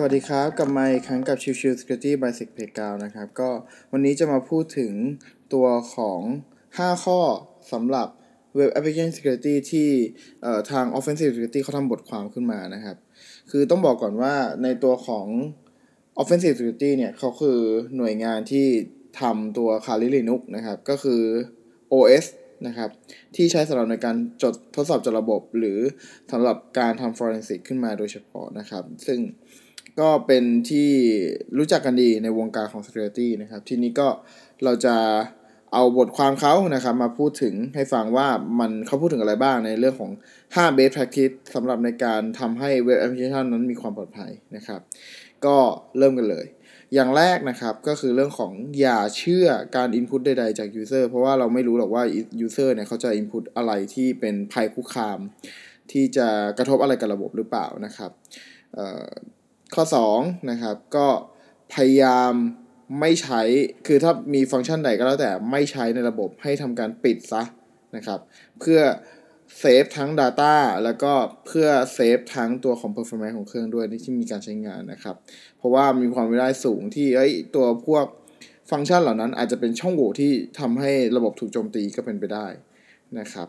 สวัสดีครับกลับมาอีกครั้งกับชิวชิว Security by s e c p a y g r o u n d นะครับ ก็วันนี้จะมาพูดถึงตัวของ 5 ข้อสำหรับ Web Application Security ที่ทาง Offensive Security เขาทำบทความขึ้นมานะครับ คือต้องบอกก่อนว่าในตัวของ Offensive Security เนี่ยเขาคือหน่วยงานที่ทำตัว Kali Linux นะครับ ก็คือ OS นะครับที่ใช้สำหรับในการจดทดสอบจดระบบ หรือสำหรับการทำ forensic ขึ้นมาโดยเฉพาะนะครับ ซึ่ง ก็เป็นที่รู้จักกันดีในวงการของ security นะครับ ทีนี้ก็เราจะเอาบทความเขานะครับ มาพูดถึงให้ฟังว่ามันเขาพูดถึงอะไรบ้างในเรื่องของ 5 best practice สำหรับในการทำให้ web application นั้นมีความปลอดภัยนะครับ ก็เริ่มกันเลย อย่างแรกนะครับก็คือเรื่องของอย่าเชื่อการ input ใดๆจาก user เพราะว่าเราไม่รู้หรอกว่า user เนี่ยเขาจะ input อะไรที่เป็นภัยคุกคาม ที่จะกระทบอะไรกับระบบหรือเปล่านะครับ ข้อ2นะครับก็พยายามไม่ใช้ คือถ้ามีฟังก์ชันใดก็แล้วแต่ไม่ใช้ในระบบให้ทำการปิดซะนะครับเพื่อเซฟทั้ง Data แล้วก็เพื่อเซฟทั้งตัวของ performance ของเครื่องด้วยที่มีการใช้งานนะครับ เพราะว่ามีความเป็นได้สูงที่ไอ้ตัวพวกฟังก์ชันเหล่านั้นอาจจะเป็นช่องโหว่ที่ทำให้ระบบถูกโจมตีก็เป็นไปได้นะครับ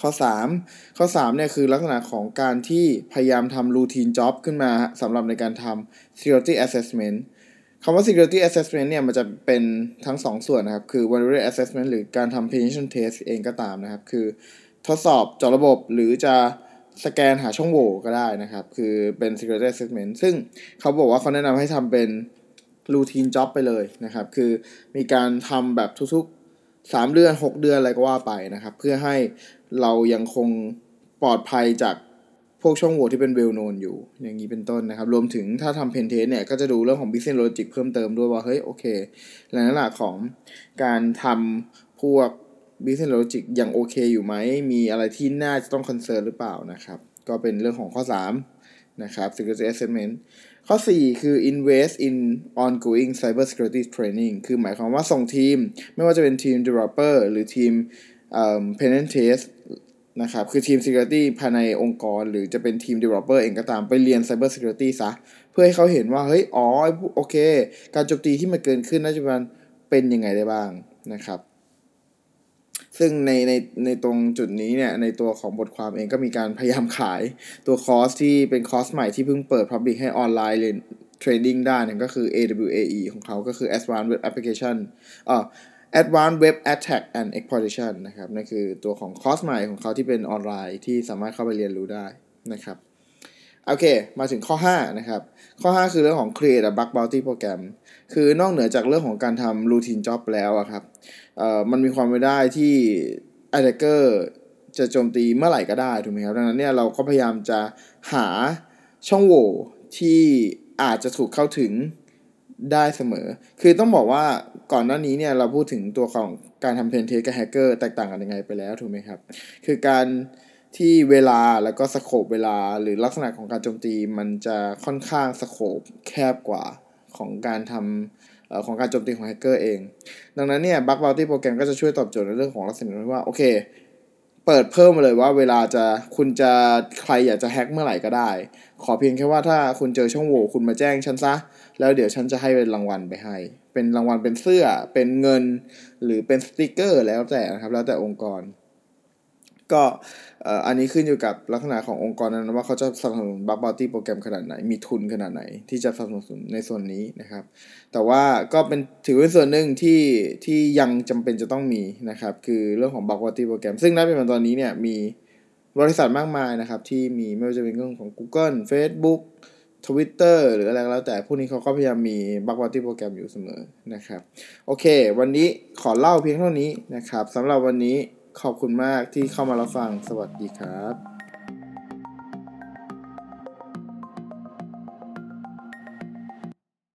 ข้อ 3 ข้อ3เนี่ยคือลักษณะของการที่พยายามทำ routine job ขึ้นมาสำหรับในการทำ security assessment คำว่า security assessment เนี่ยมันจะเป็นทั้ง 2 ส่วนนะครับ คือ vulnerability assessment หรือการทำ penetration test เองก็ตามนะครับ คือทดสอบจอระบบหรือจะสแกนหาช่องโหว่ก็ได้นะครับ คือเป็น security assessment ซึ่งเขาบอกว่าเขาแนะนำให้ทำเป็น routine job ไปเลยนะครับ คือมีการทำแบบทุกๆ 3เดือน6เดือนอะไรก็ว่าไปนะครับ เพื่อให้เรายังคงปลอดภัยจากพวกช่องโหว่ที่เป็น well-known อยู่ อย่างนี้เป็นต้นนะครับ รวมถึงถ้าทำ pentest เนี่ย ก็จะดูเรื่องของ business logic เพิ่มเติมด้วยว่า เฮ้ย โอเคลักษณะของการทำพวก business logic ยังโอเคอยู่ไหม มีอะไรที่น่าจะต้อง concern หรือเปล่านะครับ ก็เป็นเรื่องของข้อ 3 นะครับ security assessment ข้อ 4 คือ invest in ongoing cyber security training คือหมายความว่าส่งทีม ไม่ว่าจะเป็นทีม developer หรือทีม pen test นะครับ คือทีม Security ภายในองค์กร หรือจะเป็นทีม Developer เองก็ตามไปเรียน Cyber Security ซะ เพื่อให้เขาเห็นว่า เฮ้ย อ๋อ โอเค การโจมตีที่มันเกินขึ้นณปัจจุบันเป็นยังไงได้บ้างนะครับ ซึ่งในในในตรงจุดนี้เนี่ยในตัวของบทความเองก็มีการพยายามขายตัวคอร์สที่เป็นคอร์สใหม่ที่เพิ่งเปิด Public ให้ออนไลน์เรียน training ได้นั่นก็คือ AWAE ของเขาก็คือ Advanced Web Application อ่า Advanced Web Attack and Exploitation นะครับนั่นคือตัวของคอร์สใหม่ของเขาที่เป็นออนไลน์ที่สามารถเข้าไปเรียนรู้ได้นะครับ โอเค มาถึงข้อ 5 นะครับ ข้อ 5 คือเรื่องของ create a bug bounty program คือนอกเหนือจากเรื่องของการทำ routine job แล้วอะครับมันมีความเป็นไปได้ที่ attacker จะโจมตีเมื่อไหร่ก็ได้ถูกไหมครับ ดังนั้นเนี่ยเราก็พยายามจะหาช่องโหว่ที่อาจจะถูกเข้าถึงได้เสมอ คือต้องบอกว่าก่อนหน้านี้เนี่ยเราพูดถึงตัวของการทำ pentest กับแฮกเกอร์แตกต่างกันยังไงไปแล้วถูกไหมครับ คือการ ที่เวลาแล้วก็ scope เวลาหรือลักษณะของการโจมตีมันจะค่อนข้าง scope แคบกว่าของการทำของการโจมตีของแฮกเกอร์เอง ดังนั้นเนี่ยบัคบ o ลตี้โปรแกรมก็จะช่วยตอบโจทย์ในเรื่องของลักษณะที่ว่าโอเค เปิดเพิ่มมาเลยว่าเวลาจะคุณจะใครอยากจะแฮกเมื่อไหร่ก็ได้ ขอเพียงแค่ว่าถ้าคุณเจอช่องโหว่คุณมาแจ้งฉันซะ แล้วเดี๋ยวฉันจะให้เป็นรางวัลไปให้ เป็นรางวัลเป็นเสื้อเป็นเงิน หรือเป็นสติกเกอร์แล้วแต่นะครับแล้วแต่องค์กร ก็อันนี้ขึ้นอยู่กับลักษณะขององค์กรนั้นว่าเขาจะสนับสนุนบัคบอตี้โปรแกรมขนาดไหน มีทุนขนาดไหน ที่จะสนับสนุนในส่วนนี้นะครับ แต่ว่าก็เป็นถือเป็นส่วนหนึ่งที่ที่ยังจำเป็นจะต้องมีนะครับ คือเรื่องของบัคบอตี้โปรแกรมซึ่งณปัจจุบันตอนนี้เนี่ยมีบริษัทมากมายนะครับ ที่มีไม่ว่าจะเป็นเรื่องของ Google Facebook Twitter หรืออะไรก็แล้วแต่พวกนี้เขาก็พยายามมีบัคบอตี้โปรแกรมอยู่เสมอนะครับ โอเค วันนี้ขอเล่าเพียงเท่านี้นะครับสำหรับวันนี้ ขอบคุณมากที่เข้ามารับฟังสวัสดีครับ